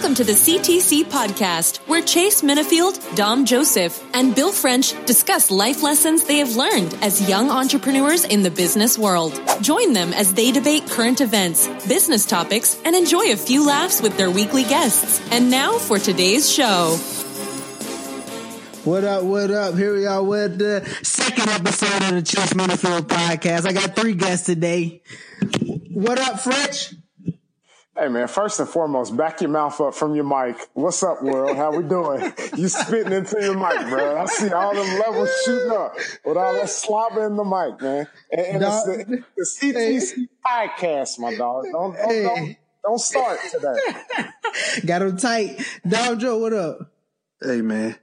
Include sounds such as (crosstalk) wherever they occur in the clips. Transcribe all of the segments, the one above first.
Welcome to the CTC podcast, where Chase Minifield, Dom Joseph, and Bill French discuss life lessons they have learned as young entrepreneurs in the business world. Join them as they debate current events, business topics, and enjoy a few laughs with their weekly guests. And now for today's show. What up, what up? Here we are with the second episode of the Chase Minifield podcast. I got three guests today. What up, French? Hey man, first and foremost, back your mouth up from your mic. What's up, world? How we doing? You spitting into your mic, bro. I see all them levels shooting up with all that slobber in the mic, man. And, and it's the, the CTC podcast, my dog. Don't, don't, Hey. don't, don't start today. (laughs) Got him tight. Dom Joe, what up? Hey man,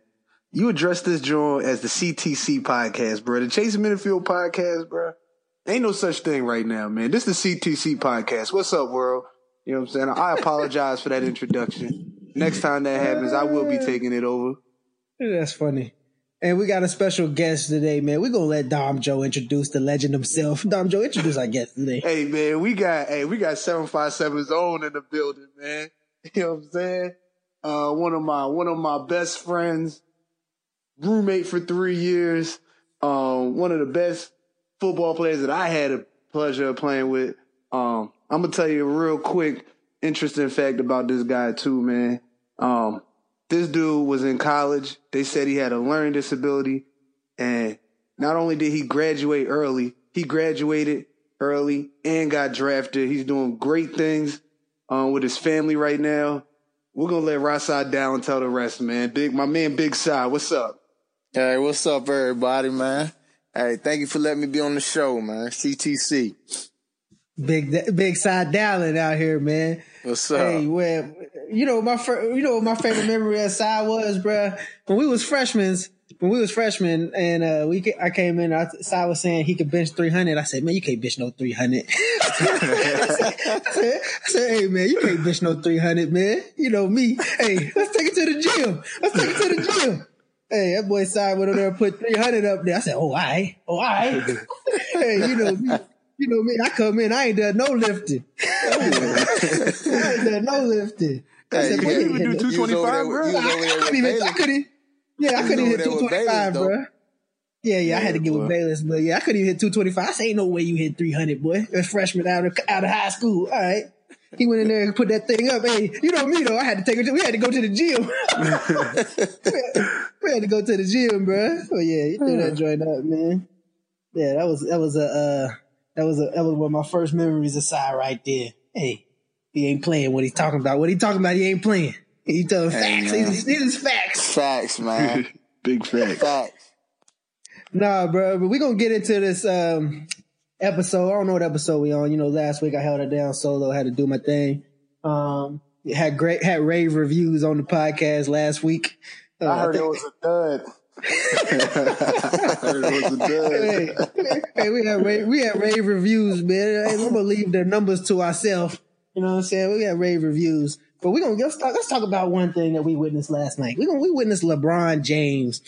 you address this joint as the CTC podcast, bro. The Chase Minifield podcast, bro. Ain't no such thing right now, man. This is the CTC podcast. What's up, world? You know what I'm saying? I apologize for that introduction. Next time that happens, I will be taking it over. That's funny. And we got a special guest today, man. We're gonna let Dom Joe introduce the legend himself. (laughs) Dom Joe, introduce our guest today. Hey man, we got hey, we got 757's own in the building, man. (laughs) You know what I'm saying? Uh one of my one of my best friends, roommate for three years, um, one of the best football players that I had a pleasure of playing with. Um, I'm gonna tell you a real quick, interesting fact about this guy too, man. Um, this dude was in college. They said he had a learning disability, and not only did he graduate early, he graduated early and got drafted. He's doing great things um, with his family right now. We're gonna let Ras-I Dowling tell the rest, man. Big, my man, Big Side, what's up? Hey, what's up, everybody, man? Hey, thank you for letting me be on the show, man. CTC. Big big side Dowling out here, man. What's up? Hey, well, you know my fir- you know my favorite memory of side was, bruh. When we was freshmen, when we was freshmen, and uh, we ca- I came in, I, Side was saying he could bench three hundred. I said, man, you can't bench no three hundred. (laughs) I, said, I said, hey man, you can't bench no three hundred, man. You know me. Hey, let's take it to the gym. Let's take it to the gym. Hey, that boy Side went over there and put 300 up there. I said, oh, all right. Oh, all right. (laughs) hey, you know me. You know me. I come in, I ain't done no lifting. (laughs) I ain't done no lifting. I Hey, said, you boy, you even do 225, You there with- bro. you I, I couldn't even, I couldn't, yeah, I couldn't even hit over there with 225, Bayless, bro. Yeah, yeah, I had to get with. Bayless, but yeah, I couldn't even hit 225. I say, ain't no way you hit 300, boy. A freshman out of, out of high school. All right. He went in there and put that thing up. Hey, you know me though. I had to take it. To, we had to go to the gym. (laughs) we had to go to the gym, bro. Oh yeah, you threw that joint up, man. Yeah, that was that was a uh, that was a that was one of my first memories aside right there. Hey, he ain't playing what he's talking about. What he talking about, he ain't playing. He telling Hey, facts. man. These these is facts. Facts, man. (laughs) Big facts. Facts. Nah, bro, but we gonna get into this um episode. I don't know what episode we on. You know, last week I held it down solo, had to do my thing. Um had great had rave reviews on the podcast last week. Uh, I heard it think- was a dud. I heard it was a dud. Hey, hey, we had rave, we had rave reviews, man. I'm gonna leave the numbers to ourselves. You know what I'm saying? We had rave reviews, but we gonna let's talk, let's talk about one thing that we witnessed last night. We gonna we witnessed LeBron James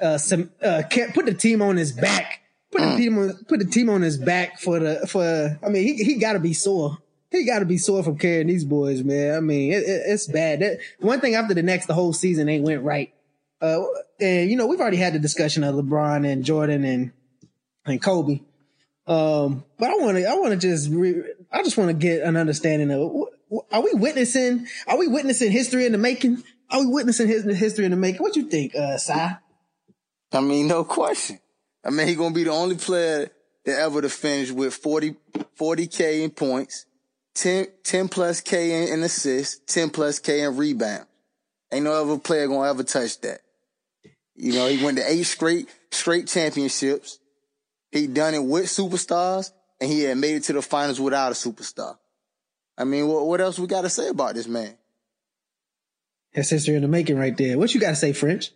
uh, some uh put the team on his back. Put the team on put the team on his back for the for. I mean, he he got to be sore. He got to be sore from carrying these boys, man. I mean, it, it, it's bad. That, one thing after the next, the whole season ain't went right. Uh, and you know, we've already had the discussion of LeBron and Jordan and and Kobe. Um, but I want to, I want to just, re, I just want to get an understanding of, are we witnessing, are we witnessing history in the making? Are we witnessing his, history in the making? What you think, uh? I mean, no question. I mean, he gonna be the only player that ever to finish with 40, 40K in points, 10, 10 plus K in, in assists, 10 plus K in rebound. Ain't no other player gonna ever touch that. You know, he went to eight straight, straight championships. He done it with superstars and he had made it to the finals without a superstar. I mean, what, what else we got to say about this man? That's history in the making right there. What you got to say, French?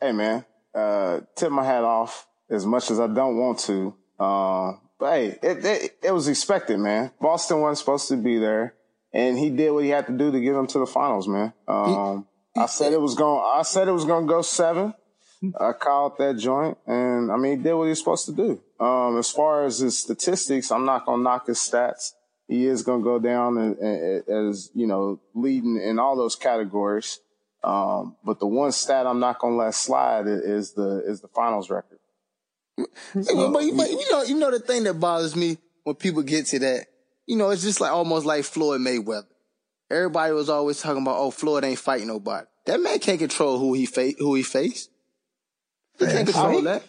Hey man, uh, tip my hat off as much as I don't want to. Uh, but hey, it, it, it was expected, man. Boston wasn't supposed to be there and he did what he had to do to get them to the finals, man. Um, I said it was going, I said it was going to go seven. I called that joint and I mean, he did what he was supposed to do. Um, as far as his statistics, I'm not going to knock his stats. he is going to go down as, as, you know, leading in all those categories. Um, but the one stat I'm not going to let slide is the, is the finals record. but, but, you know, you know, the thing that bothers me when people get to that, you know, it's just like almost like Floyd Mayweather. Everybody was always talking about, oh, Floyd ain't fighting nobody. That man can't control who he face, who he face. He can't control he, that.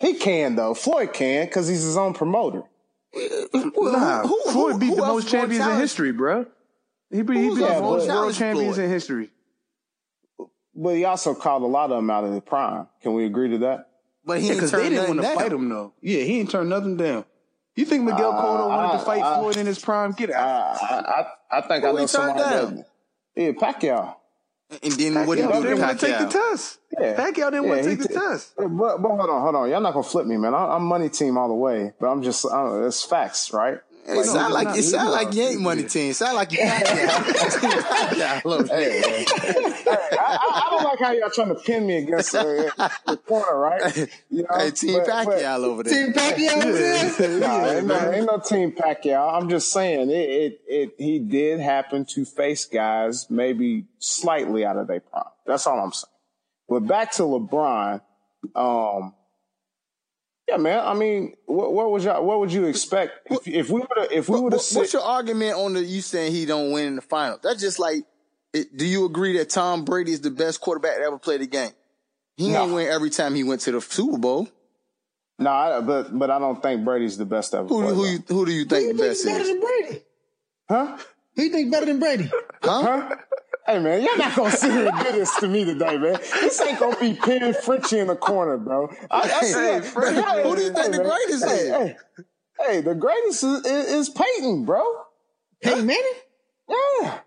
He can though. Floyd can because he's his own promoter. Nah, who, Floyd beat the most champions in history, bro. He beat, he beat the most world champions Floyd? in history. But he also called a lot of them out of the prime. Can we agree to that? But he because yeah, they didn't want to fight him though. Yeah, he didn't turn nothing down. You think Miguel uh, Cotto wanted to fight Floyd in his prime? Get out. I, I, I think Who I know somebody that. Yeah, Pacquiao. And then Pacquiao what he do didn't want to take the test. Yeah. Pacquiao didn't yeah, want to take the t- test. But, but hold on, hold on. Y'all not gonna flip me, man. I, am money team all the way, but I'm just, uh, it's facts, right? It like, sound like it sound like you ain't money team. It sound like you got hey, hey, hey, I, I, don't like how y'all trying to pin me against uh, the corner, right? You know, hey, Team but, Pacquiao but, over there. Team Pacquiao over there. nah, ain't, no, ain't no Team Pacquiao. I'm just saying it, it. It he did happen to face guys maybe slightly out of their prime. That's all I'm saying. But back to LeBron. Um, yeah, man. I mean, what, what was y'all, what would you expect if, if we would if we would have? What, what's your argument on the you saying he don't win in the finals? That's just like, it, do you agree that Tom Brady is the best quarterback to ever play the game? He no. ain't win every time he went to the Super Bowl. No, I, but but I don't think Brady's the best ever. Who, who, you, who do you think who the best is? Better than Brady? Huh? Who you think better than Brady? Huh? huh? Hey man, y'all not gonna sit here and do this to me today, man. This ain't gonna be Penn Frenchie in the corner, bro. I, I hey, Fred, who do you think hey, the greatest hey, is? Hey, hey, the greatest is, is, is Peyton, bro. Peyton Manning? Yeah.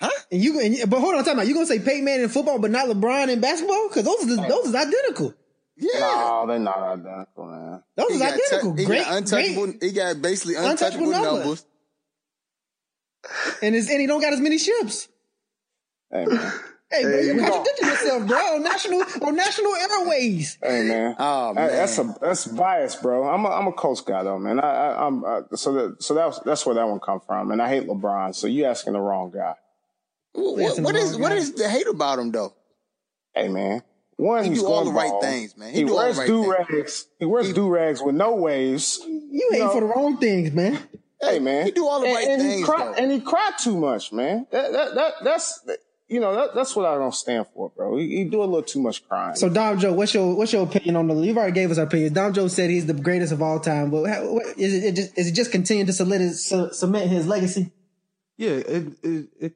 Huh? And you, and, but hold on, time out. You gonna say Peyton Manning in football, but not LeBron in basketball? Because those are the, those is identical. Yeah. No, they're not identical, man. Those he is identical. T- he great, got untouchable. Great. He got basically untouchable, untouchable numbers and his, and he don't got as many ships. Hey man. Hey, bro, you're contradicting yourself, bro. On national on national airways. Hey man, oh man, that's a that's bias, bro. I'm a, I'm a Colts guy though, man. I, I am so that so that's that's where that one come from, and I hate LeBron. So you asking the wrong guy. What, what is what is the hate about him though? Hey man, one he he's do all the right ball. things, man. He, he wears right do rags. He wears do rags with no waves. You hate for the wrong things, man. Hey man, he do all the right and, and things, he cry, and he cried too much, man. That, that, that that's you know that, that's what I don't stand for, bro. He, he, do a little too much crying. So Dom Joe, what's your what's your opinion on the? You've already gave us our opinion. Dom Joe said he's the greatest of all time. But how, what, is it, it just is it just continue to cement his legacy? Yeah, it, it it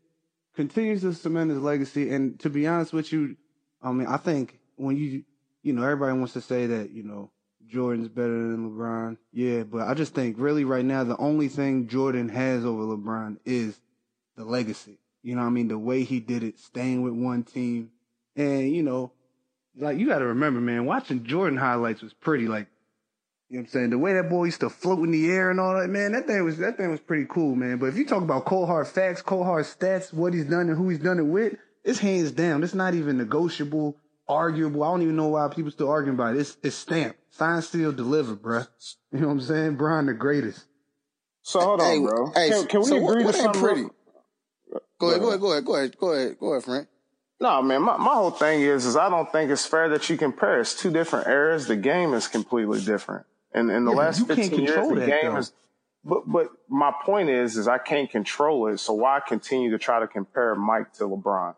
continues to cement his legacy. And to be honest with you, I mean, I think when you you know everybody wants to say that you know Jordan's better than LeBron. Yeah, but I just think really right now the only thing Jordan has over LeBron is the legacy. You know I mean? The way he did it, staying with one team. And, you know, like you gotta remember, man, watching Jordan highlights was pretty like you know what I'm saying? The way that boy used to float in the air and all that, man, that thing was that thing was pretty cool, man. But if you talk about cold hard facts, cold hard stats, what he's done and who he's done it with, it's hands down. It's not even negotiable, arguable. I don't even know why people still arguing about it. It's it's stamped. Sign, seal, deliver, bruh. You know what I'm saying? Brian the greatest. So hold on, hey, bro. Hey, can, can we so agree what, to something? Pretty? Go ahead, go ahead, go ahead, go ahead, go ahead, go ahead, Frank. No, man, my, my whole thing is, is I don't think it's fair that you compare. It's two different eras. The game is completely different. And in the yeah, last 15 years, the game though. is, but, but my point is, is I can't control it. So why continue to try to compare Mike to LeBron?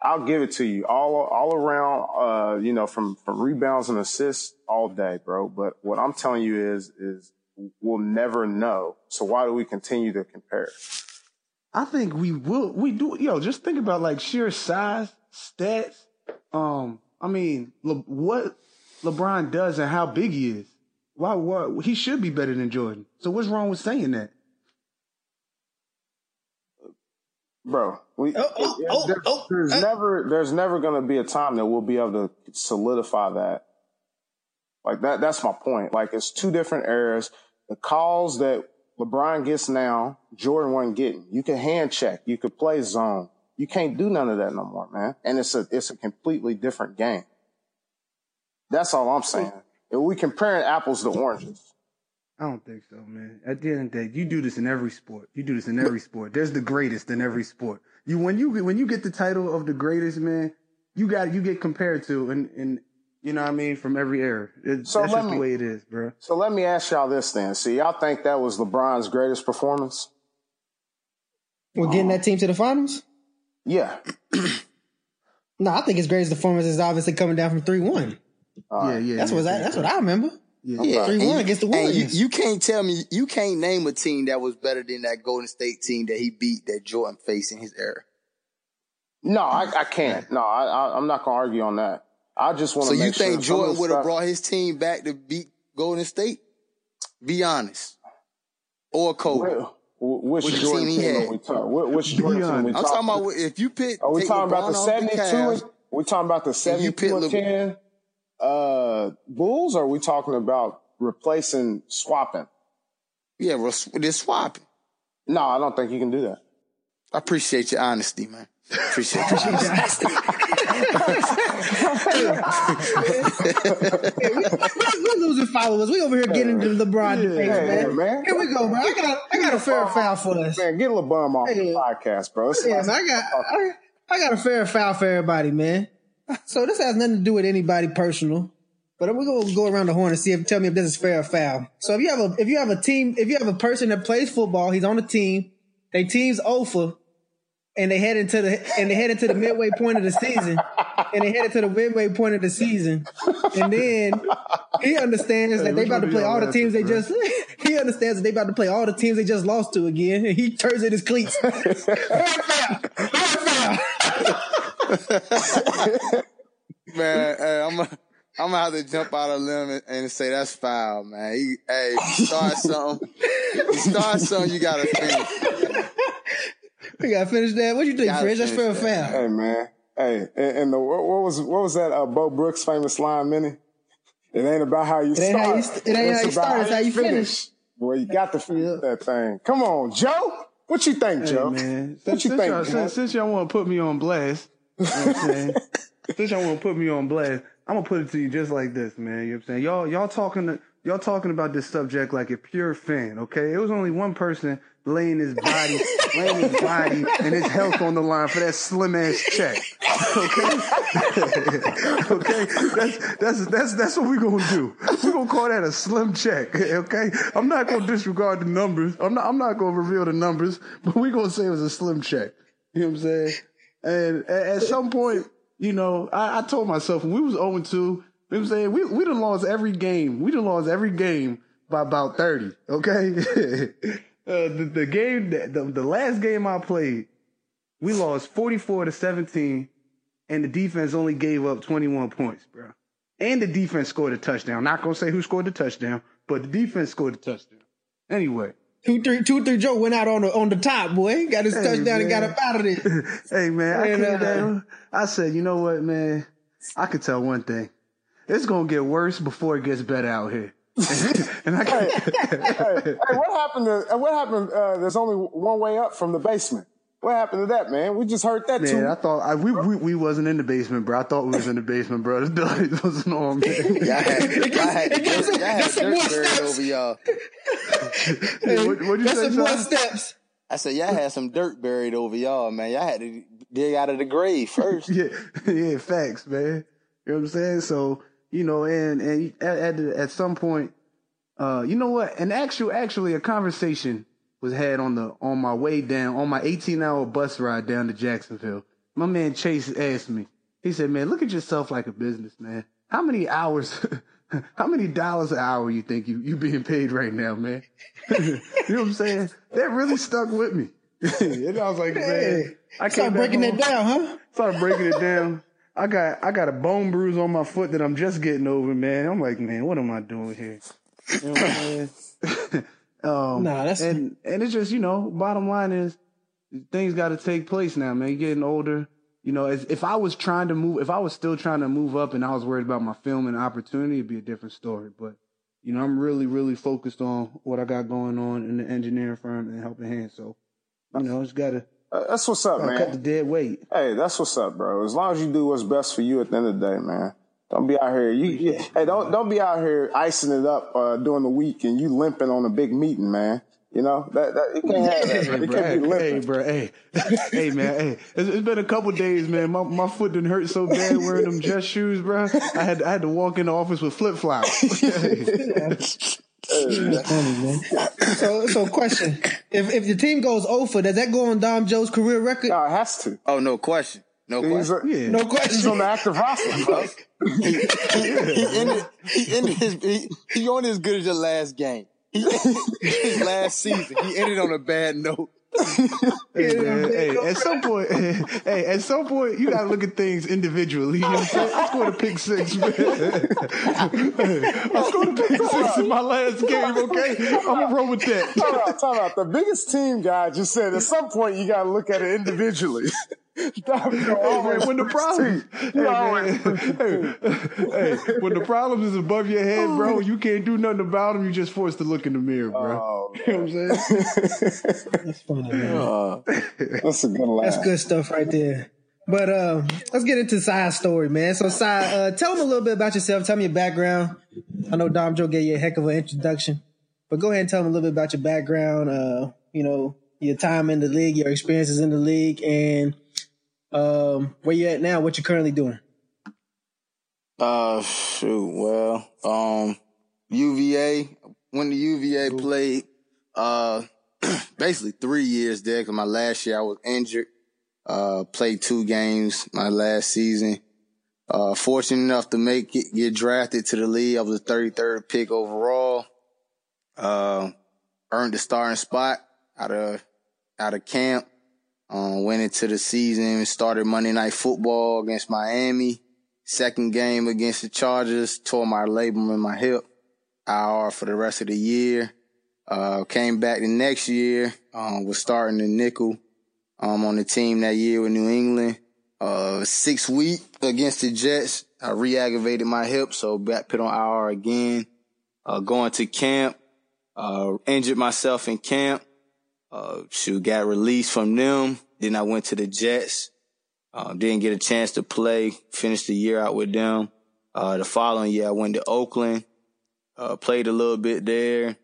I'll give it to you all, all around, uh, you know, from, from rebounds and assists all day, bro. But what I'm telling you is, is we'll never know. So why do we continue to compare? I think we will. We do. Yo, just think about like sheer size, stats. Um, I mean, Le, what LeBron does and how big he is. Why? What? He should be better than Jordan. So what's wrong with saying that? bro. We, oh, oh, oh, there's, oh, there's uh, never there's never going to be a time that we'll be able to solidify that. Like that. That's my point. Like it's two different eras. The calls that LeBron gets now, Jordan wasn't getting. You can hand check. You could play zone. You can't do none of that no more, man. And it's a it's a completely different game. That's all I'm saying. If we comparing apples to oranges. I don't think so, man. At the end of the day, you do this in every sport. You do this in every sport. There's the greatest in every sport. You when you when you get the title of the greatest, man, you got you get compared to and and you know what I mean from every era. It, So that's let just me- the way it is, bro. So let me ask y'all this then. See, y'all think that was LeBron's greatest performance? We're getting that team to the finals. Yeah. (clears throat) No, I think his greatest performance is obviously coming down from three one. Yeah, yeah. That's yeah, what I, that's what I remember. Yeah, Three and one you- against the and you, Warriors. you can't tell me you can't name a team that was better than that Golden State team that he beat that Jordan faced in his era. No, I, I can't. No, I, I, I'm not gonna argue on that. I just want So to. you make sure think some of Jordan would have brought his team back to beat Golden State? Be honest. Or Kobe. Wh- wh- Which, Which Jordan team team are we talking? Which Jordan team are we I'm talking about if you pick. Are we take talking about the LeBron off the 72? Cavs, and- we talking about the you 72 pit and 10 uh, Bulls? Or are we talking about replacing, swapping? Yeah, we're, they're swapping. No, I don't think you can do that. I appreciate your honesty, man. Appreciate your (laughs) honesty. (laughs) We're losing followers. We over here getting into LeBron debates, yeah, man. man. Here we go, bro. I got I got a fair foul for us. Man, get LeBron off the Hey. podcast, bro. It's- Yeah, man, I got I, I got a fair foul for everybody, man. (laughs) So this has nothing to do with anybody personal. But we're gonna go around the horn and see if tell me if this is fair or foul. So if you have a if you have a team if you have a person that plays football, he's on the team, they team's over, and they head into the and they head into the midway point of the season, and they headed to the midway point of the season, and then he understands that they about to play y'all the teams they bro? just (laughs) he understands that they about to play all the teams they just lost to again, and he turns in his cleats. (laughs) Hard foul, hard foul. Man, hey, I'm gonna I'm gonna have to jump out of limb and, and say that's foul, man. You, hey, if you start (laughs) something, you start something, you gotta finish. We gotta finish that. What you think, Gotta Fridge? That's fair or finish foul? Hey man, hey, and, and the what, what was what was that? Uh, Bo Brooks famous line, Minnie? It ain't about how you It start. how you st- it ain't how you about start, it's how you finish. Boy, you got to finish that thing. Come on, Joe. What you think, Hey, Joe? man. What Since, you since think, y'all, man? since, since y'all want to put me on blast, you know what I'm (laughs) saying? since y'all want to put me on blast, I'm gonna put it to you just like this, man. You know what I'm saying? Y'all, y'all talking, to, y'all talking about this subject like a pure fan, okay? It was only one person laying his body, (laughs) laying his body and his health on the line for that slim ass check, okay? (laughs) okay, that's that's that's that's what we're gonna do. We're gonna call that a slim check, okay? I'm not gonna disregard the numbers. I'm not. I'm not gonna reveal the numbers, but we're gonna say it was a slim check. You know what I'm saying? And at, some point, you know, I, I told myself when we was 0 2, you know I'm saying? We we done lost every game. We done lost every game by about 30. Okay, (laughs) uh, the the game the, the last game I played, we lost 44 to 17 and the defense only gave up 21 points, bro. And the defense scored a touchdown. Not gonna say who scored the touchdown, but the defense scored the touchdown. Anyway, Two three two three Joe went out on the on the top, boy. Got his Hey, touchdown and got man. up out of there. (laughs) hey man, I came uh, down. I said, you know what, man? I could tell one thing. It's gonna get worse before it gets better out here. (laughs) and I can (laughs) hey, hey, what happened to uh, what happened? Uh, there's only one way up from the basement. What happened to that, man? We just heard that Man, too. I thought I, we, we we wasn't in the basement, bro. I thought we was in the basement, bro. (laughs) The dog wasn't on, man. Y'all had, y'all had, It gives dirt, some- y'all had dirt more buried steps. over y'all. (laughs) what, what'd you That's say, some more steps. I said y'all had some dirt buried over y'all, man. Y'all had to dig out of the grave first. (laughs) yeah, yeah, facts, man. You know what I'm saying? So, you know, and and at at, at some point, uh, you know what? An actual, actually, a conversation was had on the on my way down on my 18 hour bus ride down to Jacksonville. My man Chase asked me. He said, "Man, look at yourself like a businessman. How many hours?" (laughs) How many dollars an hour you think you you being paid right now, man? (laughs) you know what I'm saying? That really stuck with me. (laughs) and I was like, man, I Start came back breaking home- that down, huh? started breaking it down. I got I got a bone bruise on my foot that I'm just getting over, man. I'm like, man, what am I doing here? You know what I'm saying? Um, Nah, that's- and and it's just you know, bottom line is things got to take place now, man. You're getting older. You know, as, if I was trying to move, if I was still trying to move up, and I was worried about my film and opportunity, it'd be a different story. But you know, I'm really, really focused on what I got going on in the engineering firm and helping hands. So, you know, just gotta, Uh, that's what's up, gotta cut the dead weight. Hey, that's what's up, bro. As long as you do what's best for you at the end of the day, man. Don't be out here. You, you hey, don't don't be out here icing it up uh, during the week and you limping on a big meeting, man. You know that that you can't have that. Hey, You bro, can't be hey, limping. bro, hey, hey, man, hey. It's, it's been a couple days, man. My my foot didn't hurt so bad wearing them dress shoes, bro. I had I had to walk in the office with flip flops. (laughs) That's funny, man. So, so question: If if the team goes over, does that go on Dom Joe's career record? No, it has to. Oh, no question. No He's, question. a, Yeah. No he's on the active roster, bro. He (laughs) ended, he ended his, he, he only as good as your last game. He, his last season, he ended on a bad note. Hey, man, hey, at some point, (laughs) hey, at some point, you gotta look at things individually. You know what I'm saying? I scored a pick six, man. (laughs) I scored a pick six in my last game. Okay, I'm gonna roll with that. Talk about, talk about the biggest team guy just said at some point you got to look at it individually. That was Hey, man, when the problems, hey, man, hey, hey, when the problems is above your head, bro, you can't do nothing about them. You just forced to look in the mirror, bro. Oh, (laughs) you know what I'm saying? That's funny, man. That's a good laugh. That's good stuff right there. But uh, let's get into Sai's story, man. So, Sai, uh, tell me a little bit about yourself. Tell me your background. I know Dom Joe gave you a heck of an introduction, but go ahead and tell me a little bit about your background. Uh, you know, your time in the league, your experiences in the league, and um, where you at now, what you're currently doing. Uh, shoot. Well, um, UVA. When the UVA played, uh, (clears throat) basically three years there. Cause my last year I was injured. Uh, played two games my last season. Uh, fortunate enough to make it, get drafted to the league. I was the 33rd pick overall. Uh, earned the starting spot out of, out of camp. Um, went into the season, started Monday Night Football against Miami. Second game against the Chargers, tore my labrum in my hip. IR for the rest of the year. Uh, came back the next year, um, was starting the nickel, um, on the team that year with New England. Uh, six week against the Jets. I re-aggravated my hip, so back put on IR again. Uh, going to camp, uh, injured myself in camp. Uh, shoot, got released from them. Then I went to the Jets. Uh, didn't get a chance to play. Finished the year out with them. Uh, the following year I went to Oakland. Uh, played a little bit there.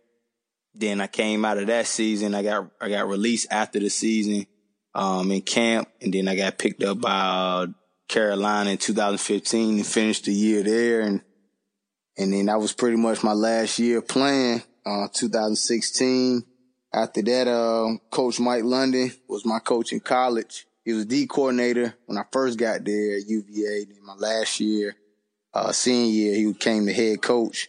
Then I came out of that season. I got I got released after the season um, in camp, and then I got picked up by uh, Carolina in 2015 and finished the year there. And and then that was pretty much my last year playing. Uh, 2016. After that, uh, Coach Mike London was my coach in college. He was the coordinator when I first got there at UVA. Then my last year, uh, senior year, he became the head coach.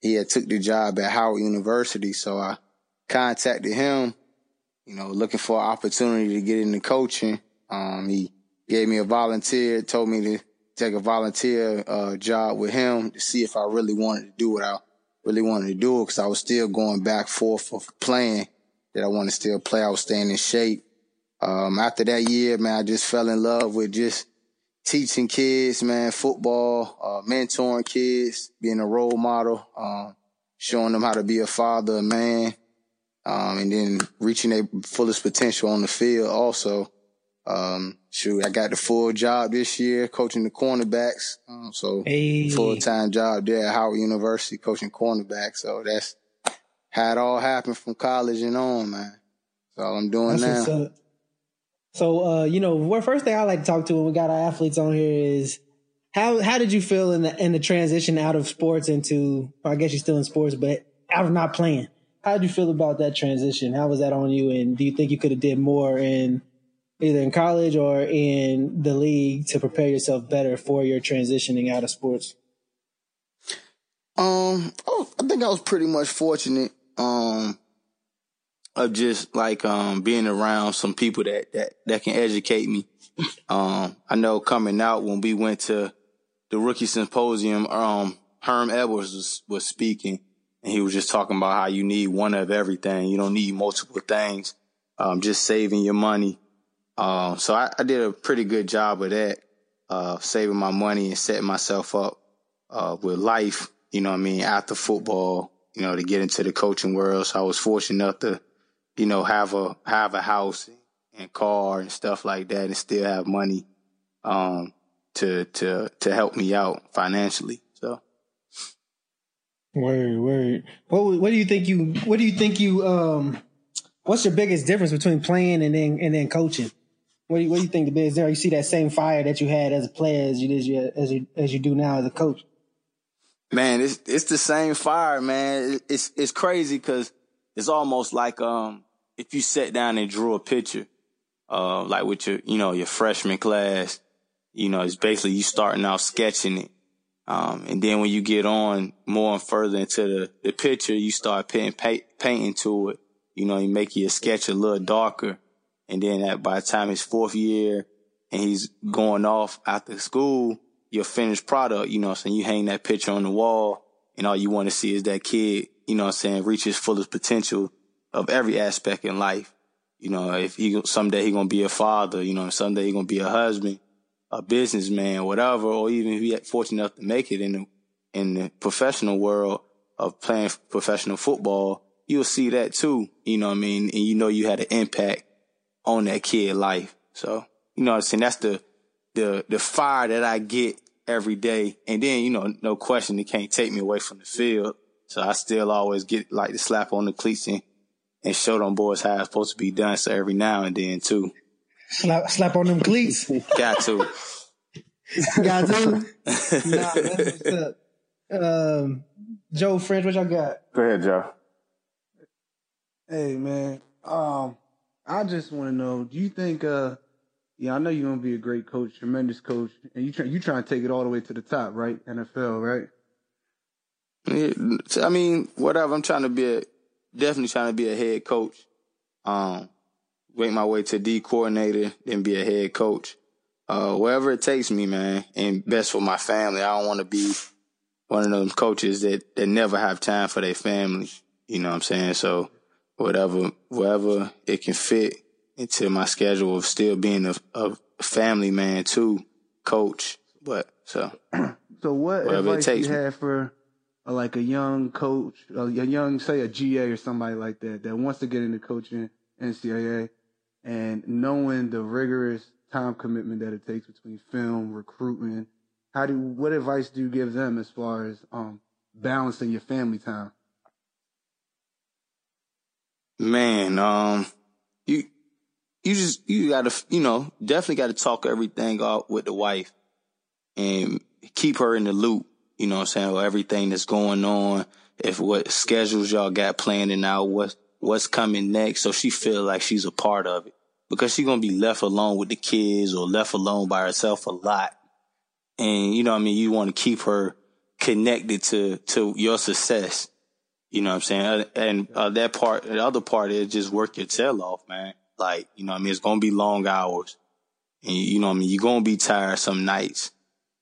He had took the job at Howard University, so I contacted him, you know, looking for an opportunity to get into coaching. Um, he gave me a volunteer, told me to take a volunteer uh, job with him to see if I really wanted to do what I really wanted to do because I was still going back forth for playing that I want to still play. I was staying in shape. Um, after that year, man, I just fell in love with just teaching kids, man, football, uh, mentoring kids, being a role model, um, showing them how to be a father, a man, um, and then reaching their fullest potential on the field also. Um, shoot, I got the full job this year coaching the cornerbacks. Um, so Hey. full time job there at Howard University coaching cornerbacks. So that's it all happened from college and on, man. That's all I'm doing That's now. So, uh, you know, what first thing I like to talk to when we got our athletes on here is how how did you feel in the in the transition out of sports into? Well, I guess you're still in sports, but out of not playing. How did you feel about that transition? How was that on you? And do you think you could have did more in either in college or in the league to prepare yourself better for your transitioning out of sports? Um, I think I was pretty much fortunate. Um, of just like um being around some people that that that can educate me. Um, I know coming out when we went to the rookie symposium, um, Herm Edwards was, was speaking, and he was just talking about how you need one of everything. You don't need multiple things. Um, just saving your money. Um, so I, I did a pretty good job of that, uh, saving my money and setting myself up uh, with life, you know what I mean, after football, you know, to get into the coaching world. So I was fortunate enough to, you know, have a, have a house and car and stuff like that and still have money. Um, to to to help me out financially. So. Word, word. What what do you think you what do you think you um what's your biggest difference between playing and then and then coaching? What do you, what do you think the biggest there? You see that same fire that you had as a player as you did as you as you do now as a coach. Man, it's it's the same fire, man. It's it's crazy because it's almost like um if you sat down and drew a picture, uh, like with your you know your freshman class, you know it's basically you starting out sketching it, um, and then when you get on more and further into the the picture, you start putting paint, painting to it. You know, you make your sketch a little darker, and then at, by the time his fourth year and he's going off after school, your finished product, you know I'm saying? You hang that picture on the wall and all you want to see is that kid, you know what I'm saying, reach his fullest potential of every aspect in life. You know, if he someday he gonna be a father, you know, someday he gonna be a husband, a businessman, whatever, or even if he fortunate enough to make it in the in the professional world of playing professional football, you'll see that too. You know what I mean? And you know you had an impact on that kid life. So, you know what I'm saying? That's the, the, the fire that I get every day. And then, you know, no question, it can't take me away from the field. So I still always get like the slap on the cleats and, and show them boys how it's supposed to be done. So every now and then too. Slap, slap on them cleats. (laughs) Got to. got to. (laughs) nah, that's what's up. Um, Joe French, what y'all got? Go ahead, Joe. Hey man, um, I just want to know, do you think, uh, yeah, I know you're gonna be a great coach, tremendous coach, and you try you trying to take it all the way to the top, right? NFL, right? Yeah, I mean, whatever. I'm trying to be a definitely trying to be a head coach. Um, make my way to D coordinator, then be a head coach. Uh, wherever it takes me, man, and best for my family. I don't want to be one of those coaches that that never have time for their family. You know what I'm saying? So whatever, wherever it can fit into my schedule of still being a, a family man too, coach. But so, (clears throat) so what advice you have for uh, like a young coach, a young, say a GA or somebody like that, that wants to get into coaching NCAA and knowing the rigorous time commitment that it takes between film, recruitment, how do, what advice do you give them as far as, um, balancing your family time? Man, um, you, you just, you gotta, you know, definitely gotta talk everything out with the wife and keep her in the loop. You know what I'm saying? With everything that's going on, if what schedules y'all got planning out, what, what's coming next. So she feel like she's a part of it because she's to be left alone with the kids or left alone by herself a lot. And, you know what I mean? You want to keep her connected to, to your success. You know what I'm saying? And uh, that part, the other part is just work your tail off, man. Like, you know I mean? It's going to be long hours. And you know I mean? You're going to be tired some nights.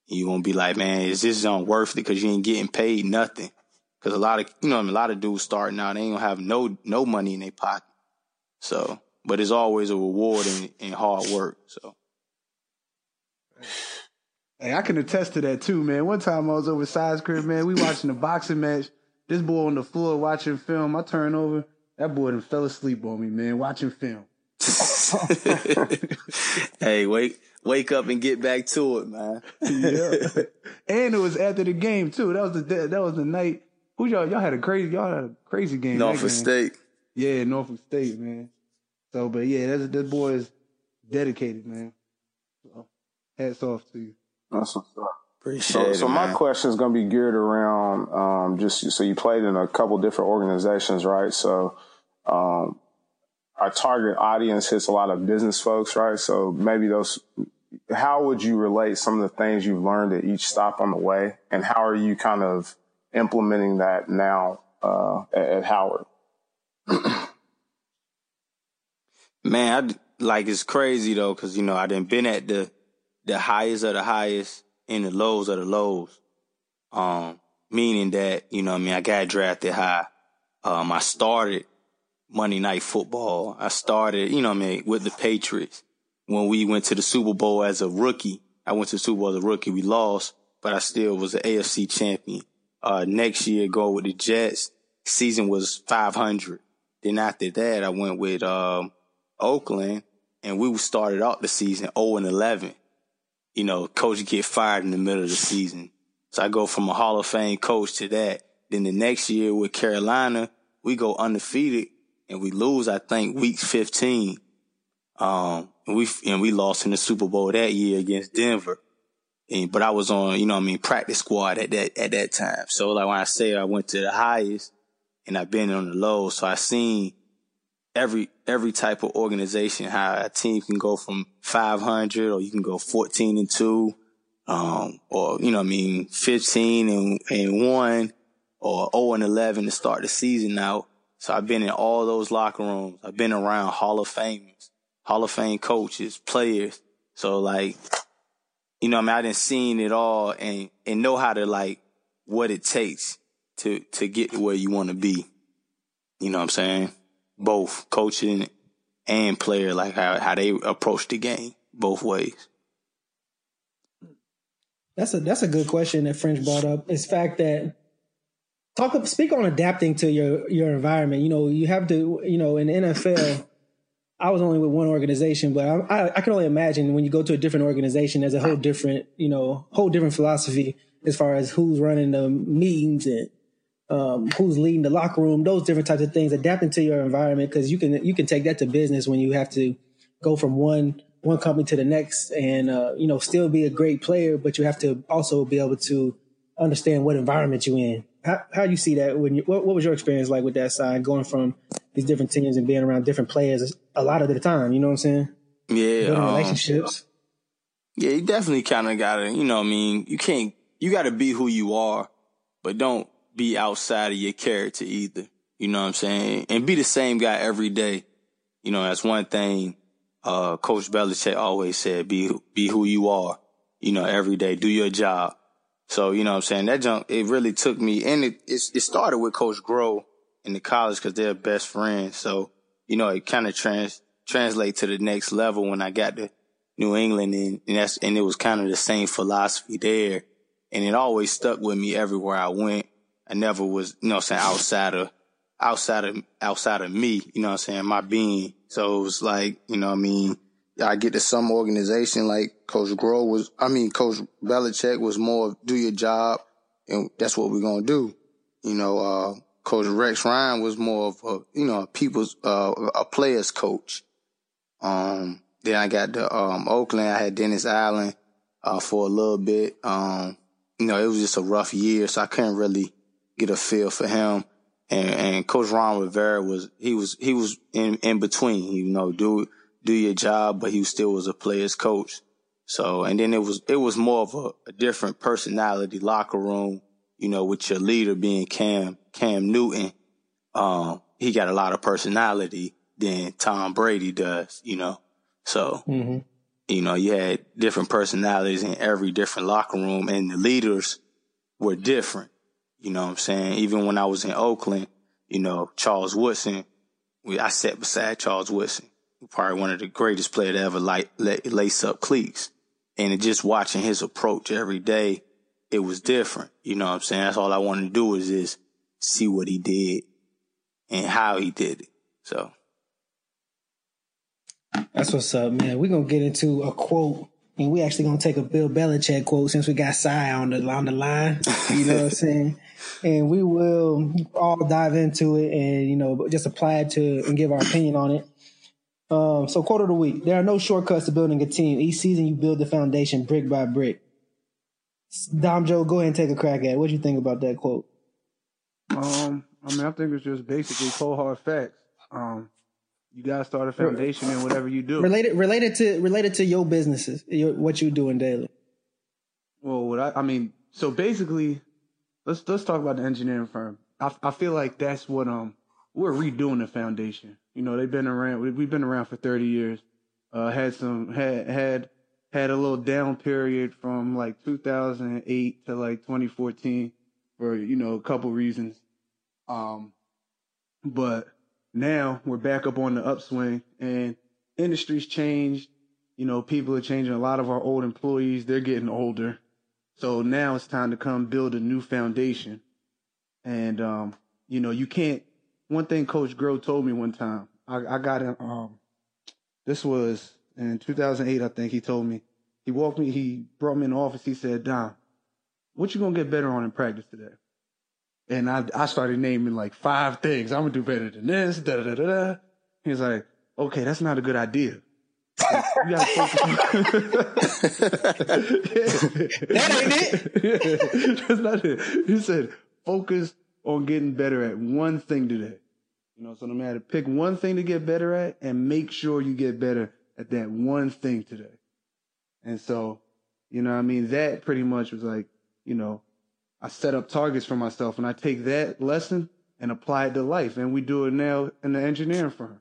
And you're going to be like, man, is this not worth it? Because you ain't getting paid nothing. Because a lot of, you know, I mean, a lot of dudes starting out, they ain't going to have no, no money in their pocket. So, but it's always a reward in hard work. So. Hey, I can attest to that too, man. One time I was over Size Crib, man. We watching a boxing match. This boy on the floor watching film. I turn over. That boy done fell asleep on me, man, watching film. (laughs) hey, wake wake up and get back to it, man. yeah. And it was after the game too. That was the that was the night. Who y'all y'all had a crazy y'all had a crazy game. Norfolk State. Yeah, Norfolk State, man. So, but yeah, that's this boy is dedicated, man. So, hats off to you. That's what's up. Appreciate so, it. So man. my question is going to be geared around um, just so you played in a couple different organizations, right? So um, our target audience hits a lot of business folks, right? So maybe those. How would you relate some of the things you've learned at each stop on the way, and how are you kind of implementing that now uh, at, at Howard? (clears throat) Man, I, like it's crazy though, because you know I didn't been at the the highest of the highest and the lows of the lows. Um, meaning that, you know, I mean, I got drafted high. Um, I started Monday Night Football. I started, you know, I mean, with the Patriots when we went to the Super Bowl as a rookie. I went to the Super Bowl as a rookie. We lost, but I still was an AFC champion. Uh, next year, go with the Jets. Season was 500. Then after that, I went with, um, Oakland and we started out the season 0 and 11. you know, coach get fired in the middle of the season. So I go from a Hall of Fame coach to that. Then the next year with Carolina, we go undefeated and we lose, I think, week 15. Um, and we, and we lost in the Super Bowl that year against Denver. And, but I was on, you know, I mean, practice squad at that, at that time. So like when I say I went to the highest and I've been on the low, so I seen every, every type of organization, how a team can go from 500 or you can go 14 and two, um, or, you know, I mean, 15 and, and one or 0 and 11 to start the season out. So I've been in all those locker rooms. I've been around Hall of Famers, Hall of Fame coaches, players. So like, you know, I mean, I didn't seen it all and, and know how to like what it takes to, to get where you want to be. You know what I'm saying? Both coaching and player, like how, how they approach the game both ways. That's a that's a good question that French brought up. It's fact that talk speak on adapting to your your environment. You know, you have to. You know, in NFL, I was only with one organization, but I, I, I, can only imagine when you go to a different organization, there's a whole different, you know, whole different philosophy as far as who's running the meetings and um, who's leading the locker room, those different types of things. Adapting to your environment because you can you can take that to business when you have to go from one one company to the next, and uh, you know, still be a great player, but you have to also be able to understand what environment you're in. How how you see that when you what, what was your experience like with that side going from these different teams and being around different players a lot of the time. You know what I'm saying? Yeah, building um, relationships. Yeah, you definitely kind of gotta. You know, what I mean, you can't. You gotta be who you are, but don't be outside of your character either. You know what I'm saying? And be the same guy every day. You know, that's one thing. Uh, Coach Belichick always said, be, be who you are, you know, every day, do your job. So, you know what I'm saying? That jump, it really took me, and it, it, it started with Coach Groh in the college because they're best friends. So, you know, it kind of trans, translate to the next level when I got to New England and, and that's, and it was kind of the same philosophy there. And it always stuck with me everywhere I went. I never was, you know I'm saying, outside of, outside of, outside of me, you know I'm saying, my being. So it was like, you know what I mean? I get to some organization like Coach Groh was, I mean, Coach Belichick was more do your job and that's what we're going to do. You know, uh, Coach Rex Ryan was more of a, you know, a people's, uh, a player's coach. Um, then I got to, um, Oakland. I had Dennis Allen, uh, for a little bit. Um, you know, it was just a rough year, so I couldn't really get a feel for him. And, and Coach Ron Rivera was, he was, he was in, in between, you know, do, do your job, but he still was a player's coach. So, and then it was, it was more of a, a different personality locker room, you know, with your leader being Cam Cam Newton, um, he got a lot of personality than Tom Brady does, you know. So, mm-hmm. you know, you had different personalities in every different locker room and the leaders were different. You know what I'm saying? Even when I was in Oakland, you know, Charles Woodson, we, I sat beside Charles Woodson, probably one of the greatest players to ever light, lace up cleats. And just watching his approach every day, it was different. You know what I'm saying? That's all I wanted to do is just see what he did and how he did it. So that's what's up, man. We're gonna get into a quote, and we actually gonna take a Bill Belichick quote since we got Cy on the on the line. You know what I'm saying? (laughs) And we will all dive into it and you know just apply it to and give our opinion on it. Um, so quote of the week: There are no shortcuts to building a team. Each season, you build the foundation brick by brick. Dom Joe, go ahead and take a crack at it. What do you think about that quote? Um, I mean, I think it's just basically cold hard facts. Um, you gotta start a foundation in whatever you do. Related, related to related to your businesses, your, what you doing daily. Well, what I, I mean, so basically, let's let's talk about the engineering firm. I I feel like that's what um we're redoing the foundation. You know, they've been around. We've been around for thirty years. Uh, had some had had had a little down period from like 2008 to like 2014 for you know a couple reasons. Um, but now we're back up on the upswing, and industry's changed. You know, people are changing. A lot of our old employees they're getting older, so now it's time to come build a new foundation. And um, you know, you can't. One thing Coach Groh told me one time, I, I got him. Um, this was in 2008, I think he told me. he walked me, he brought me in the office. He said, Dom, what you gonna get better on in practice today? And I, I started naming like five things. I'm gonna do better than this, da da da da. da. He's like, okay, that's not a good idea. You gotta focus (laughs) That ain't it. (laughs) That's not it. He said, focus on getting better at one thing today. You know, so no matter pick one thing to get better at and make sure you get better at that one thing today. And so, you know, I mean, that pretty much was like, you know, I set up targets for myself and I take that lesson and apply it to life. And we do it now in the engineering firm.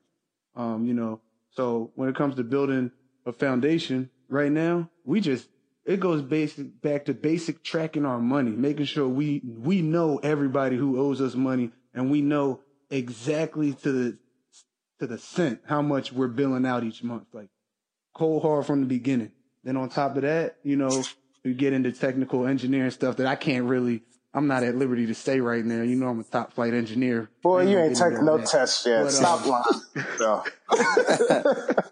Um, you know, so when it comes to building a foundation right now, we just, it goes basic back to basic tracking our money, making sure we, we know everybody who owes us money and we know exactly to the, to the cent how much we're billing out each month. Like cold hard from the beginning. Then on top of that, you know, we get into technical engineering stuff that I can't really, I'm not at liberty to say right now. You know, I'm a top flight engineer. Boy, you ain't taking no that. tests yet. But, Stop um, lying.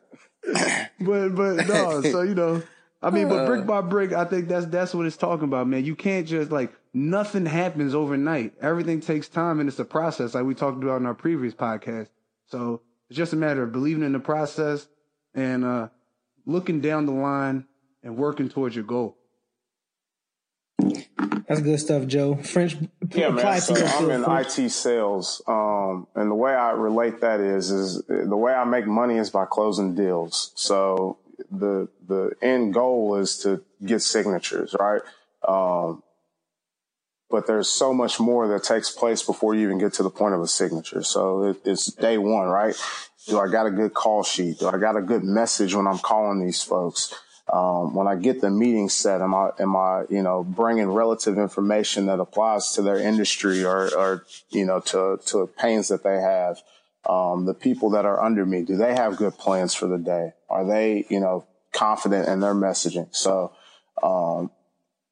(laughs) (laughs) But but no, so you know, I mean, but brick by brick, I think that's that's what it's talking about, man. You can't just like nothing happens overnight. Everything takes time, and it's a process, like we talked about in our previous podcast. So it's just a matter of believing in the process and uh looking down the line and working towards your goal. That's good stuff, Joe. French Yeah, man. So I'm in French. IT sales, um, and the way I relate that is, is the way I make money is by closing deals. So the the end goal is to get signatures, right? Um, but there's so much more that takes place before you even get to the point of a signature. So it, it's day one, right? Do I got a good call sheet? Do I got a good message when I'm calling these folks? Um, when I get the meeting set, am I, am I, you know, bringing relative information that applies to their industry or, or, you know, to, to pains that they have? Um, the people that are under me, do they have good plans for the day? Are they, you know, confident in their messaging? So, um,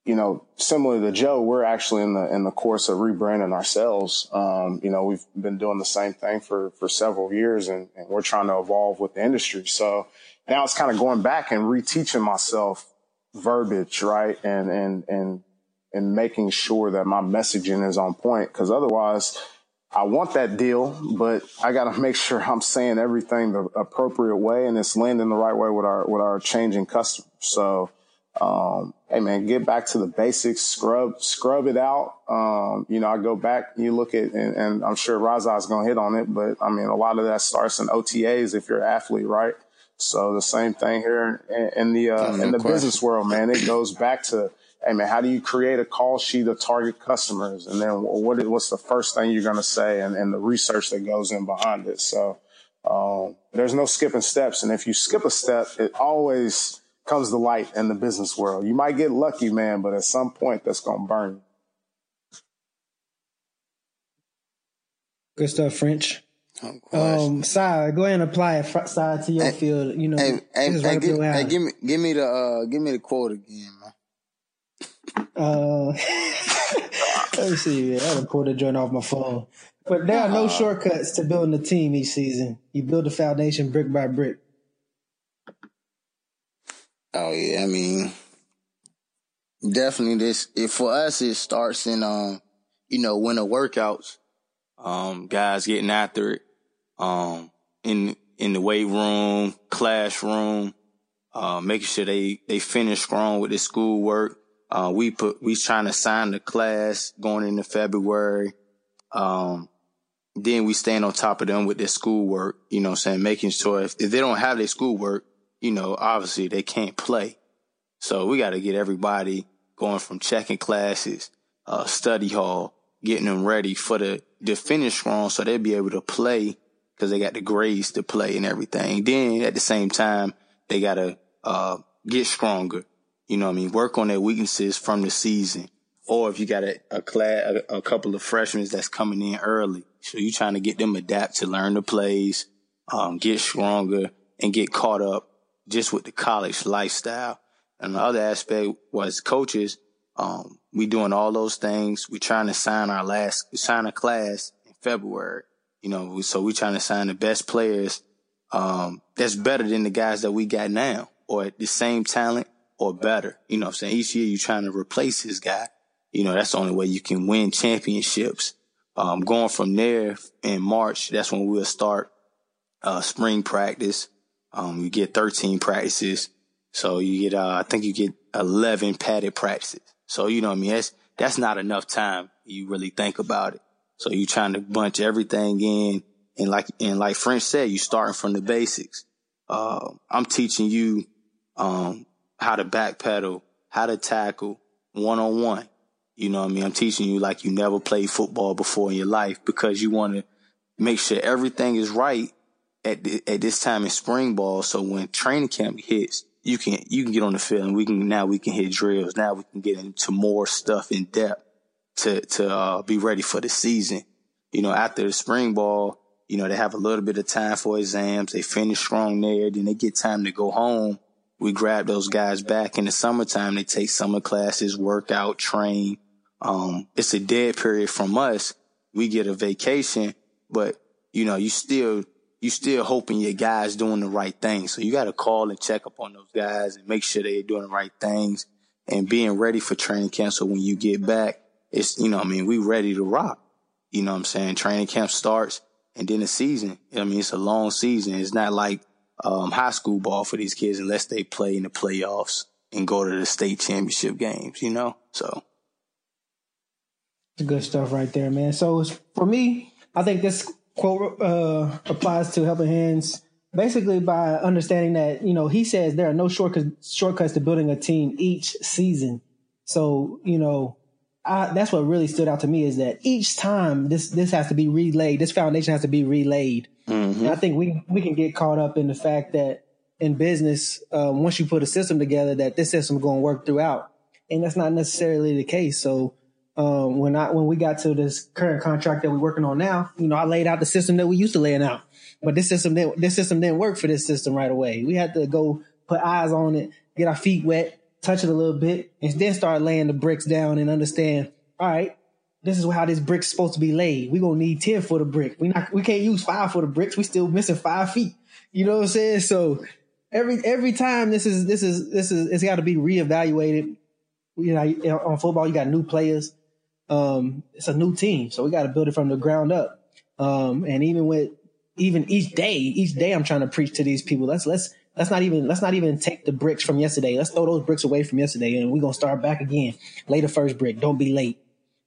you know, similar to Joe, we're actually in the in the course of rebranding ourselves. Um, you know, we've been doing the same thing for for several years, and, and we're trying to evolve with the industry. So now it's kind of going back and reteaching myself verbiage, right, and and and and making sure that my messaging is on point. Because otherwise, I want that deal, but I got to (laughs) make sure I'm saying everything the appropriate way and it's landing the right way with our with our changing customers. So um, hey man, get back to the basics, scrub, scrub it out. Um, you know, I go back, you look at, and, and I'm sure Ras-I is going to hit on it, but I mean, a lot of that starts in OTAs if you're an athlete, right? So the same thing here in, in the, uh, in the question. business world, man, it goes back to, hey man, how do you create a call sheet of target customers? And then what, what's the first thing you're going to say and, and the research that goes in behind it. So, um, there's no skipping steps. And if you skip a step, it always comes to light in the business world. You might get lucky, man, but at some point that's going to burn. Good stuff, French. No. Um, side, go ahead and apply it fr- side to your Hey, field. You know, hey, hey, just hey, give, hey, give me, give me the, uh, give me the quote again, man. Uh, (laughs) let me see. Yeah, I to pull the joint off my phone. But there are no shortcuts to building a team each season. You build a foundation brick by brick. Oh yeah, I mean, definitely this. If for us, it starts in um, you know, winter workouts, um, guys getting after it, um, in in the weight room, classroom, uh, making sure they they finish strong with their schoolwork. Uh, we put we trying to sign the class going into February. Um, then we stand on top of them with their schoolwork. You know, I'm saying making sure if, if they don't have their schoolwork, you know, obviously they can't play. So we got to get everybody going from checking classes, uh, study hall, getting them ready for the, to finish strong so they'll be able to play because they got the grades to play and everything. Then at the same time, they got to, uh, get stronger. You know what I mean? Work on their weaknesses from the season. Or if you got a, a class, a, a couple of freshmen that's coming in early. So you're trying to get them adapt to learn the plays, um, get stronger and get caught up just with the college lifestyle. And the other aspect was coaches. Um, we doing all those things. We trying to sign our last, sign a class in February. You know, so we trying to sign the best players, um, that's better than the guys that we got now or the same talent or better. You know what I'm saying? Each year you're trying to replace this guy. You know, that's the only way you can win championships. Um, going from there in March, that's when we'll start, uh, spring practice. Um, you get 13 practices. So you get, uh, I think you get 11 padded practices. So, you know I mean? That's, that's not enough time. You really think about it. So you're trying to bunch everything in. And like, and like French said, you're starting from the basics. Uh, I'm teaching you, um, how to backpedal, how to tackle one on one. You know what I mean? I'm teaching you like you never played football before in your life because you want to make sure everything is right at the, at this time in spring ball. So when training camp hits, you can you can get on the field and we can now we can hit drills. Now we can get into more stuff in depth to to uh, be ready for the season. You know, after the spring ball, you know they have a little bit of time for exams. They finish strong there, then they get time to go home. We grab those guys back in the summertime. They take summer classes, work out, train. Um, it's a dead period from us. We get a vacation, but you know, you still you still hoping your guys doing the right thing. So you got to call and check up on those guys and make sure they're doing the right things and being ready for training camp. So when you get back, it's, you know, I mean, we ready to rock. You know what I'm saying? Training camp starts and then the season. I mean, it's a long season. It's not like, um, high school ball for these kids unless they play in the playoffs and go to the state championship games, you know? So. Good stuff right there, man. So for me, I think this quote uh, applies to helping hands basically by understanding that you know he says there are no shortcuts shortcuts to building a team each season. So you know I, that's what really stood out to me is that each time this this has to be relayed, this foundation has to be relayed. Mm-hmm. And I think we we can get caught up in the fact that in business, um, once you put a system together, that this system is going to work throughout, and that's not necessarily the case. So um, when I when we got to this current contract that we're working on now, you know, I laid out the system that we used to laying out, but this system didn't this system didn't work for this system right away. We had to go put eyes on it, get our feet wet, touch it a little bit, and then start laying the bricks down and understand. All right, this is how this brick's supposed to be laid. We're gonna need ten foot of brick. We not we can't use five foot of bricks. We still missing five feet. You know what I'm saying? So every every time this is this is this is it's got to be reevaluated. You know, on football you got new players um, it's a new team, so we got to build it from the ground up. Um, and even with even each day, each day, I'm trying to preach to these people. Let's let's let's not even let's not even take the bricks from yesterday. Let's throw those bricks away from yesterday, and we're gonna start back again. Lay the first brick. Don't be late.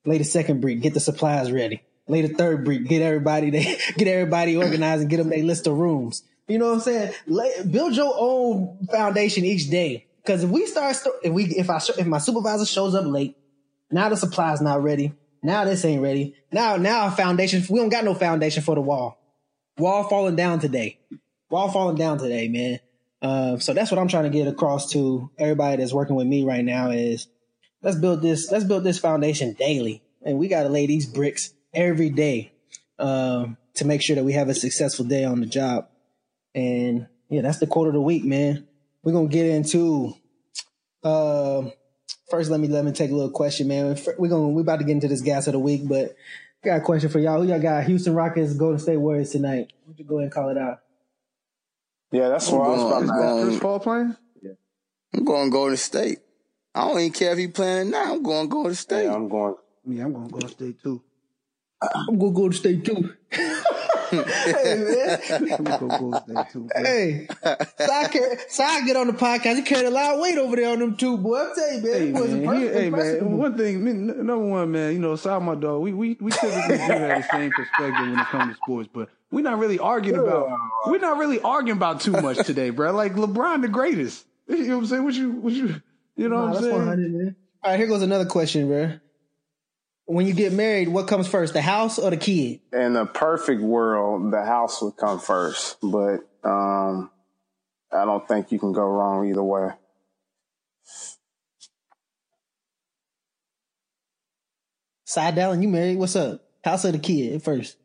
Lay the second brick. Get the supplies ready. Lay the third brick. Get everybody they, (laughs) get everybody organized and get them a list of rooms. You know what I'm saying? Lay, build your own foundation each day. Because if we start, if we if I if my supervisor shows up late, now the supplies not ready. Now this ain't ready. Now, now our foundation, we don't got no foundation for the wall. Wall falling down today. Wall falling down today, man. Uh, so that's what I'm trying to get across to everybody that's working with me right now is let's build this, let's build this foundation daily. And we got to lay these bricks every day, um, to make sure that we have a successful day on the job. And yeah, that's the quote of the week, man. We're going to get into, uh, First, let me let me take a little question, man. We're going to, we're about to get into this gas of the week, but got a question for y'all. Who y'all got? Houston Rockets, Golden State Warriors tonight. Don't you go ahead and call it out? Yeah, that's what I was about to ask. Chris Paul playing? Yeah. I'm going Golden State. I don't even care if he playing now. I'm going Golden State. Yeah, I'm going. Yeah, I'm going Golden State too. I'm going Golden State too. (laughs) hey man. (laughs) hey, I get on the podcast. He carried a lot of weight over there on them two, boy. I'm telling you, man. Hey, man. He, hey man, one thing, number one, man. You know, Sai, my dog. We we we typically do have the same perspective when it comes to sports, but we're not really arguing about. We're not really arguing about too much today, bro. Like LeBron, the greatest. (laughs) You know what I'm saying? What you what you you know nah, what I'm saying? All right, here goes another question, bro when you get married, what comes first, the house or the kid? In a perfect world, the house would come first, but um, I don't think you can go wrong either way. Side down, you married? What's up? House or the kid first?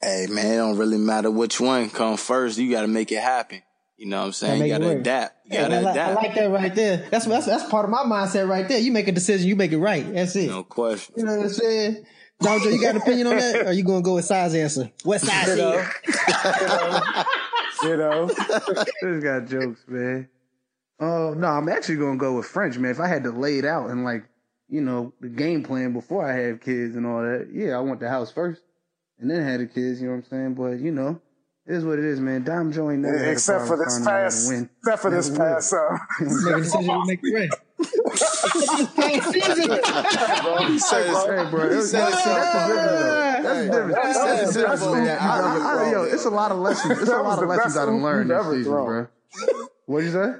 Hey man, it don't really matter which one come first. You got to make it happen. You know what I'm saying? You gotta adapt. You gotta I, adapt. I like that right there. That's, that's that's part of my mindset right there. You make a decision, you make it right. That's it. No question. You know what I'm saying? Jojo, you got an opinion on that? Or are you gonna go with size answer? What size you know? you know. This got jokes, man. Oh no, I'm actually gonna go with French, man. If I had to lay it out and like, you know, the game plan before I have kids and all that, yeah, I want the house first, and then had the kids. You know what I'm saying? But you know, it is what it is, man. Dom Joe ain't never had Except for problem this finding out how past, win. except for this Never will. past, uh, Make a decision to make it. He said it's- Hey, bro, He it's- said that's, it's that's the though. That's the difference. He said That's it's the difference. man. I, I, I, yo, I- it's a lot of lessons. It's a lot of lessons I done oop learned this season, bro. What'd you say?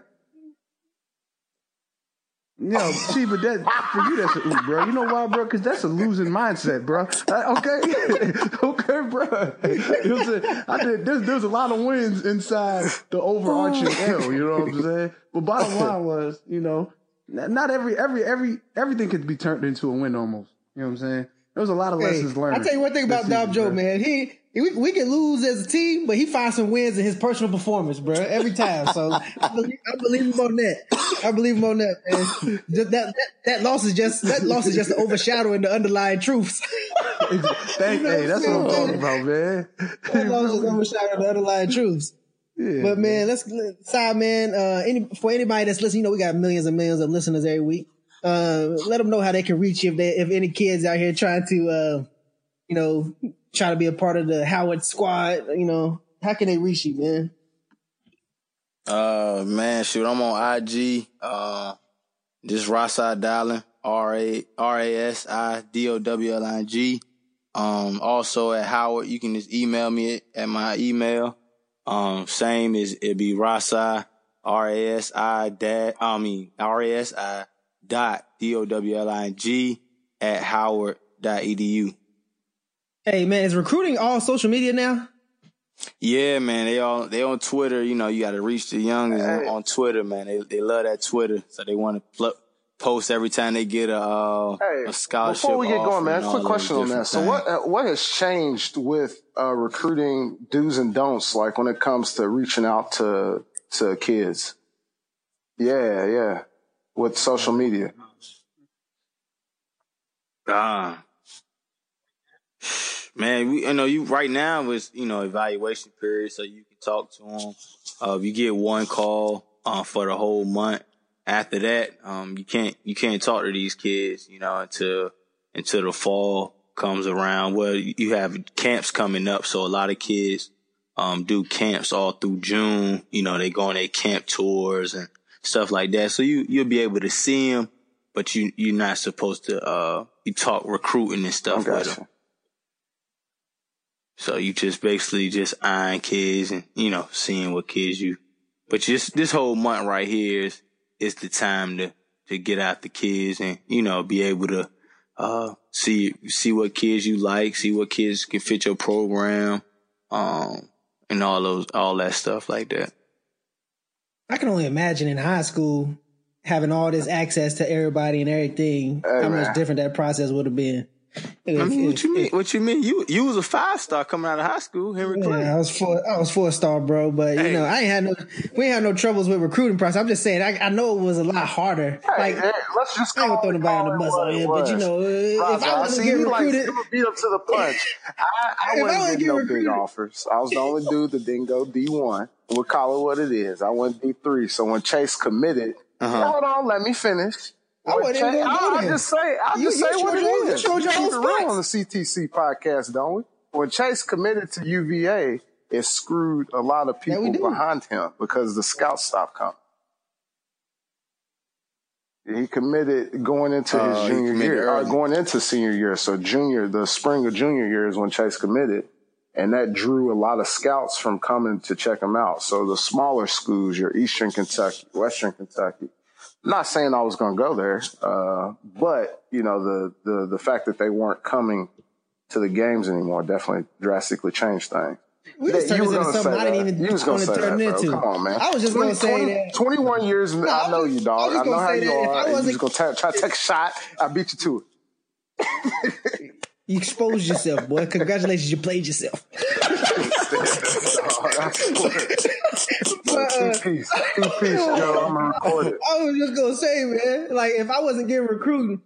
Yo, see, but that for you that's a oop, bro. You know why, bro? Because that's a losing mindset, bro. Uh, okay, (laughs) okay, bro. You know what I'm saying? I did. There's there's a lot of wins inside the overarching (laughs) L. You know what I'm saying? But bottom (laughs) line was, you know, not every every every everything could be turned into a win almost. You know what I'm saying? There was a lot of Hey, lessons learned. I tell you one thing about Dom Joe, man. He we, we can lose as a team, but he finds some wins in his personal performance, bro. Every time. So I believe, I believe him on that. I believe him on that, man. That, that, that loss is just that loss is just overshadowing the underlying truths. Thank, You know hey, that's what I'm (laughs) talking about, man. that loss is overshadowing the underlying truths. Yeah, But man, let's side man. Uh, any for anybody that's listening, you know we got millions and millions of listeners every week. Uh, let them know how they can reach you if they if any kids out here trying to, uh, you know, try to be a part of the Howard squad. You know, how can they reach you, man? Uh, man, shoot, I'm on IG. Uh, just Rasi Dowling, R A R A S I D O W L I N G. Um, also at Howard, you can just email me at my email. Um, same as it'd be Rasi, R A S I dot, I mean, R A S I dot D O W L I N G at Howard dot edu. Hey man, is recruiting all social media now? Yeah, man, they all they on Twitter. You know, you got to reach the youngins on, on Twitter, man. They they love that Twitter, so they want to pl- post every time they get a uh, Hey, a scholarship. before we get going, man, quick question on that. So, things. what uh, what has changed with uh, recruiting do's and don'ts, like when it comes to reaching out to to kids? Yeah, yeah, with social media. Ah, man, we, you know, you right now is you know evaluation period, so you can talk to them. Uh, you get one call uh, for the whole month. After that, um, you can't you can't talk to these kids, you know, until until the fall comes around. Well, you have camps coming up, so a lot of kids um, do camps all through June. You know, they go on their camp tours and stuff like that. So you you'll be able to see them, but you you're not supposed to uh you talk recruiting and stuff with them. Gotcha. So you just basically just eyeing kids and you know seeing what kids you. But just this whole month right here is is the time to to get out the kids and you know be able to uh see see what kids you like, see what kids can fit your program, um and all those all that stuff like that. I can only imagine in high school having all this access to everybody and everything. Hey, how man. much different that process would have been. I If- mean, what you mean? What you mean? You you was a five star coming out of high school, Henry Clay. I was four. I was four star, bro. But you know, I ain't had no. We ain't had no troubles with recruiting process. I'm just saying. I, I know it was a lot harder. like Hey, let's just I ain't gonna call throw it- nobody on the bus it but you know, if Ras-I, I was to get recruited, to beat up to the (laughs) punch. I, I If wasn't getting get no recruited- big offers. I was the only dude that didn't go D one. We'll call it what it is. I went D three. So when Chase committed, Uh-huh. hold on, let me finish. I When wasn't even Chase- gonna go I'll just say, I'll You- just you say what showed it your- you is. showed your keep own it real spots. on the CTC podcast, don't we? When Chase committed to UVA, it screwed a lot of people do. behind him because the scouts stopped coming. He committed going into his Uh, junior committed year, or going into senior year. So junior, the spring of junior year is when Chase committed, and that drew a lot of scouts from coming to check him out. So the smaller schools, your Eastern Kentucky, Western Kentucky. Not saying I was going to go there, uh, but you know the the the fact that they weren't coming to the games anymore definitely drastically changed things. we just turned this into something I didn't even You was gonna say turn that, into. Come on, man. I was just 20, gonna say 20 that. 21 years, No, I I know was- you, I dog. was I, know how say you I are. and You just gonna t- try to take a shot. I beat you to it. (laughs) You exposed yourself, boy. Congratulations, you played yourself. (laughs) But, two piece, two piece, Joe. I'm gonna record it. I was just gonna say, man, like if I wasn't getting recruited,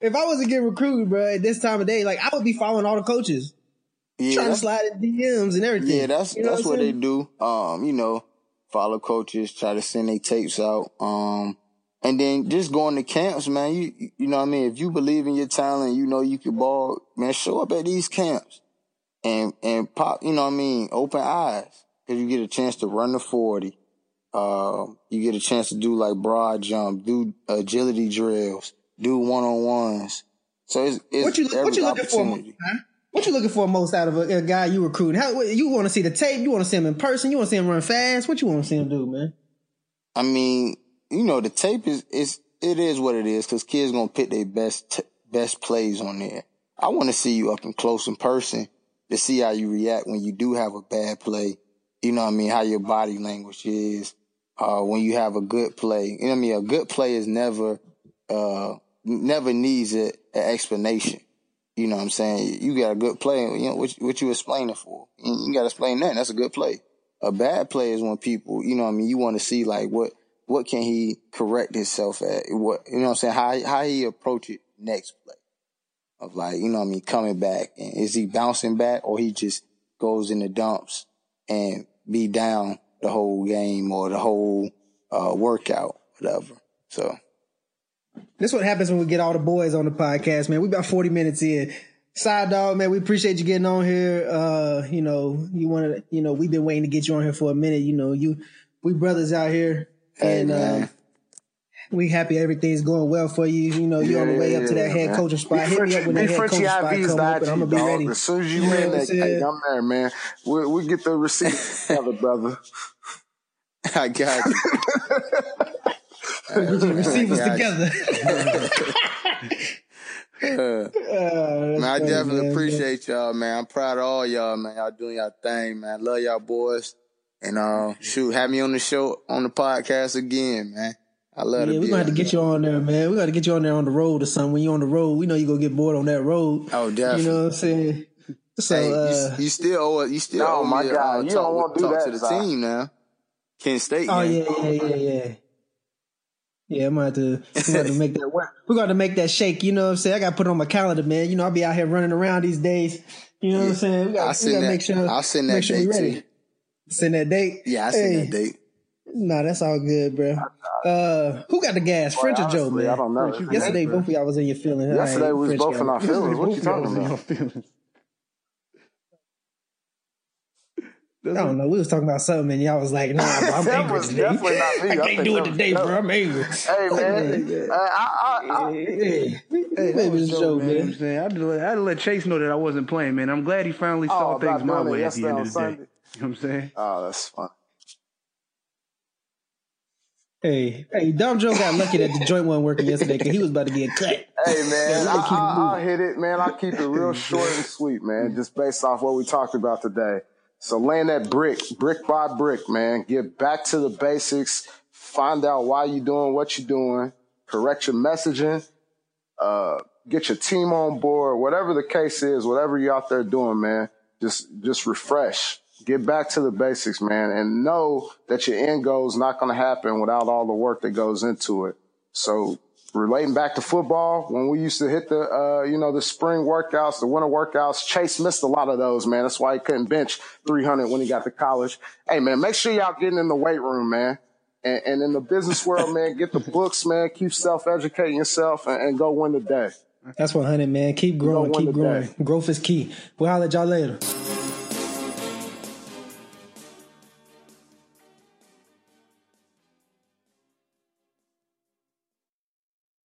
if I wasn't getting recruited, bro, at this time of day, like I would be following all the coaches, Yeah, trying to slide in DMs and everything. Yeah, that's You know that's what what they do. Um, you know, follow coaches, try to send their tapes out. Um, and then just going to camps, man. You you know what I mean. If you believe in your talent, you know you can ball, man. Show up at these camps and and pop. You know what I mean. Open eyes because you get a chance to run the forty. Uh, you get a chance to do like broad jump, do agility drills, do one on ones. So it's, it's What you what you looking for? Huh? What you looking for most out of a, a guy you recruiting? How you want to see the tape? You want to see him in person? You want to see him run fast? What you want to see him do, man? I mean, you know, the tape is is it is what it is because kids gonna pick their best t- best plays on there. I want to see you up and close in person to see how you react when you do have a bad play. You know what I mean? How your body language is uh, when you have a good play. You know what I mean? A good play is never uh, never needs a, an explanation. You know what I'm saying? You got a good play. You know what, what you explaining for? You, you got to explain that. That's a good play. A bad play is when people, you know what I mean? You want to see like what what can he correct himself at? What you know what I'm saying? How how he approach it next play? Of like, you know what I mean, coming back. And is he bouncing back or he just goes in the dumps and be down the whole game or the whole uh workout, whatever. So This what happens when we get all the boys on the podcast, man. We about 40 minutes in. Side dog, man, we appreciate you getting on here. Uh, you know, you want to, you know, we've been waiting to get you on here for a minute. You know, you, we brothers out here Hey, and, uh, man. We happy everything's going well for you. You know, you're on the way up to that head man. coaching spot. Hit me up when that head coaching spot IVs come the open. I'm gonna be dog. ready. As soon as you, You land that, hey, I'm there, man. We we get the receipt together, brother. (laughs) I got you. (laughs) Receivers I got together. (laughs) Uh, Man, I funny, definitely man. appreciate y'all, man. I'm proud of all y'all, man. Y'all doing y'all thing, man. Love y'all boys. And uh shoot, have me on the show on the podcast again, man. I love it. Yeah, we're gonna have to get you on there, man. We gotta get you on there on the road or something. When you're on the road, we know you're gonna get bored on that road. Oh, definitely. You know what I'm saying? So Hey, uh, you, you still owe it. You still No, owe my me, God, uh, you talk, don't wanna do talk that, to the Si. team now. Kent State. oh man. yeah, yeah, yeah, yeah. Yeah, I'm gonna have to, I'm gonna have to make that work. We're gonna make that shake. You know what I'm saying? I gotta put it on my calendar, man. You know, I'll be out here running around these days. You know what I'm saying? We I'll gotta, we send gotta that. make sure. I'll send that make sure we date ready. to. Send that date. Yeah, I send Hey, that date. Nah, that's all good, bro. Uh, who got the gas? French or Joe, man? I don't know. French, you Yesterday, got it, bro. both of y'all was in your feelings. All Yesterday right, we was French both got in it. our feelings. What you talking about? I don't know. We was talking about something, and y'all was like, "Nah, bro, I'm (laughs) That angry was today. definitely not me. (laughs) I I can't think do it today, Joe. bro. I'm angry." Hey (laughs) man, I, I, I, Hey, Hey, that was it's Joe, Joe, man. You know man. I'm saying? I had, to let, I had to let Chase know that I wasn't playing, man. I'm glad he finally saw Oh, things my way at the end of the day. You know what I'm saying? oh, that's fun. Hey, hey, Dom Joe got lucky that the joint wasn't working yesterday because he was about to get cut. Hey man, Yeah, I, I. I'll hit it, man. I'll keep it real short and sweet, man. Just based off what we talked about today. So laying that brick, brick by brick, man. Get back to the basics. Find out why you're doing what you're doing. Correct your messaging. Uh, get your team on board. Whatever the case is, whatever you're out there doing, man. Just just refresh. Get back to the basics, man, and know that your end goal is not going to happen without all the work that goes into it. So relating back to football, when we used to hit the, uh, you know, the spring workouts, the winter workouts, Chase missed a lot of those, man. That's why he couldn't bench 300 when he got to college. Hey, man, make sure y'all getting in the weight room, man. And, and in the business world, man, get the books, man. Keep self-educating yourself and, and go win the day. That's 100, man. Keep growing, keep growing. day. Growth is key. We'll holler at y'all later.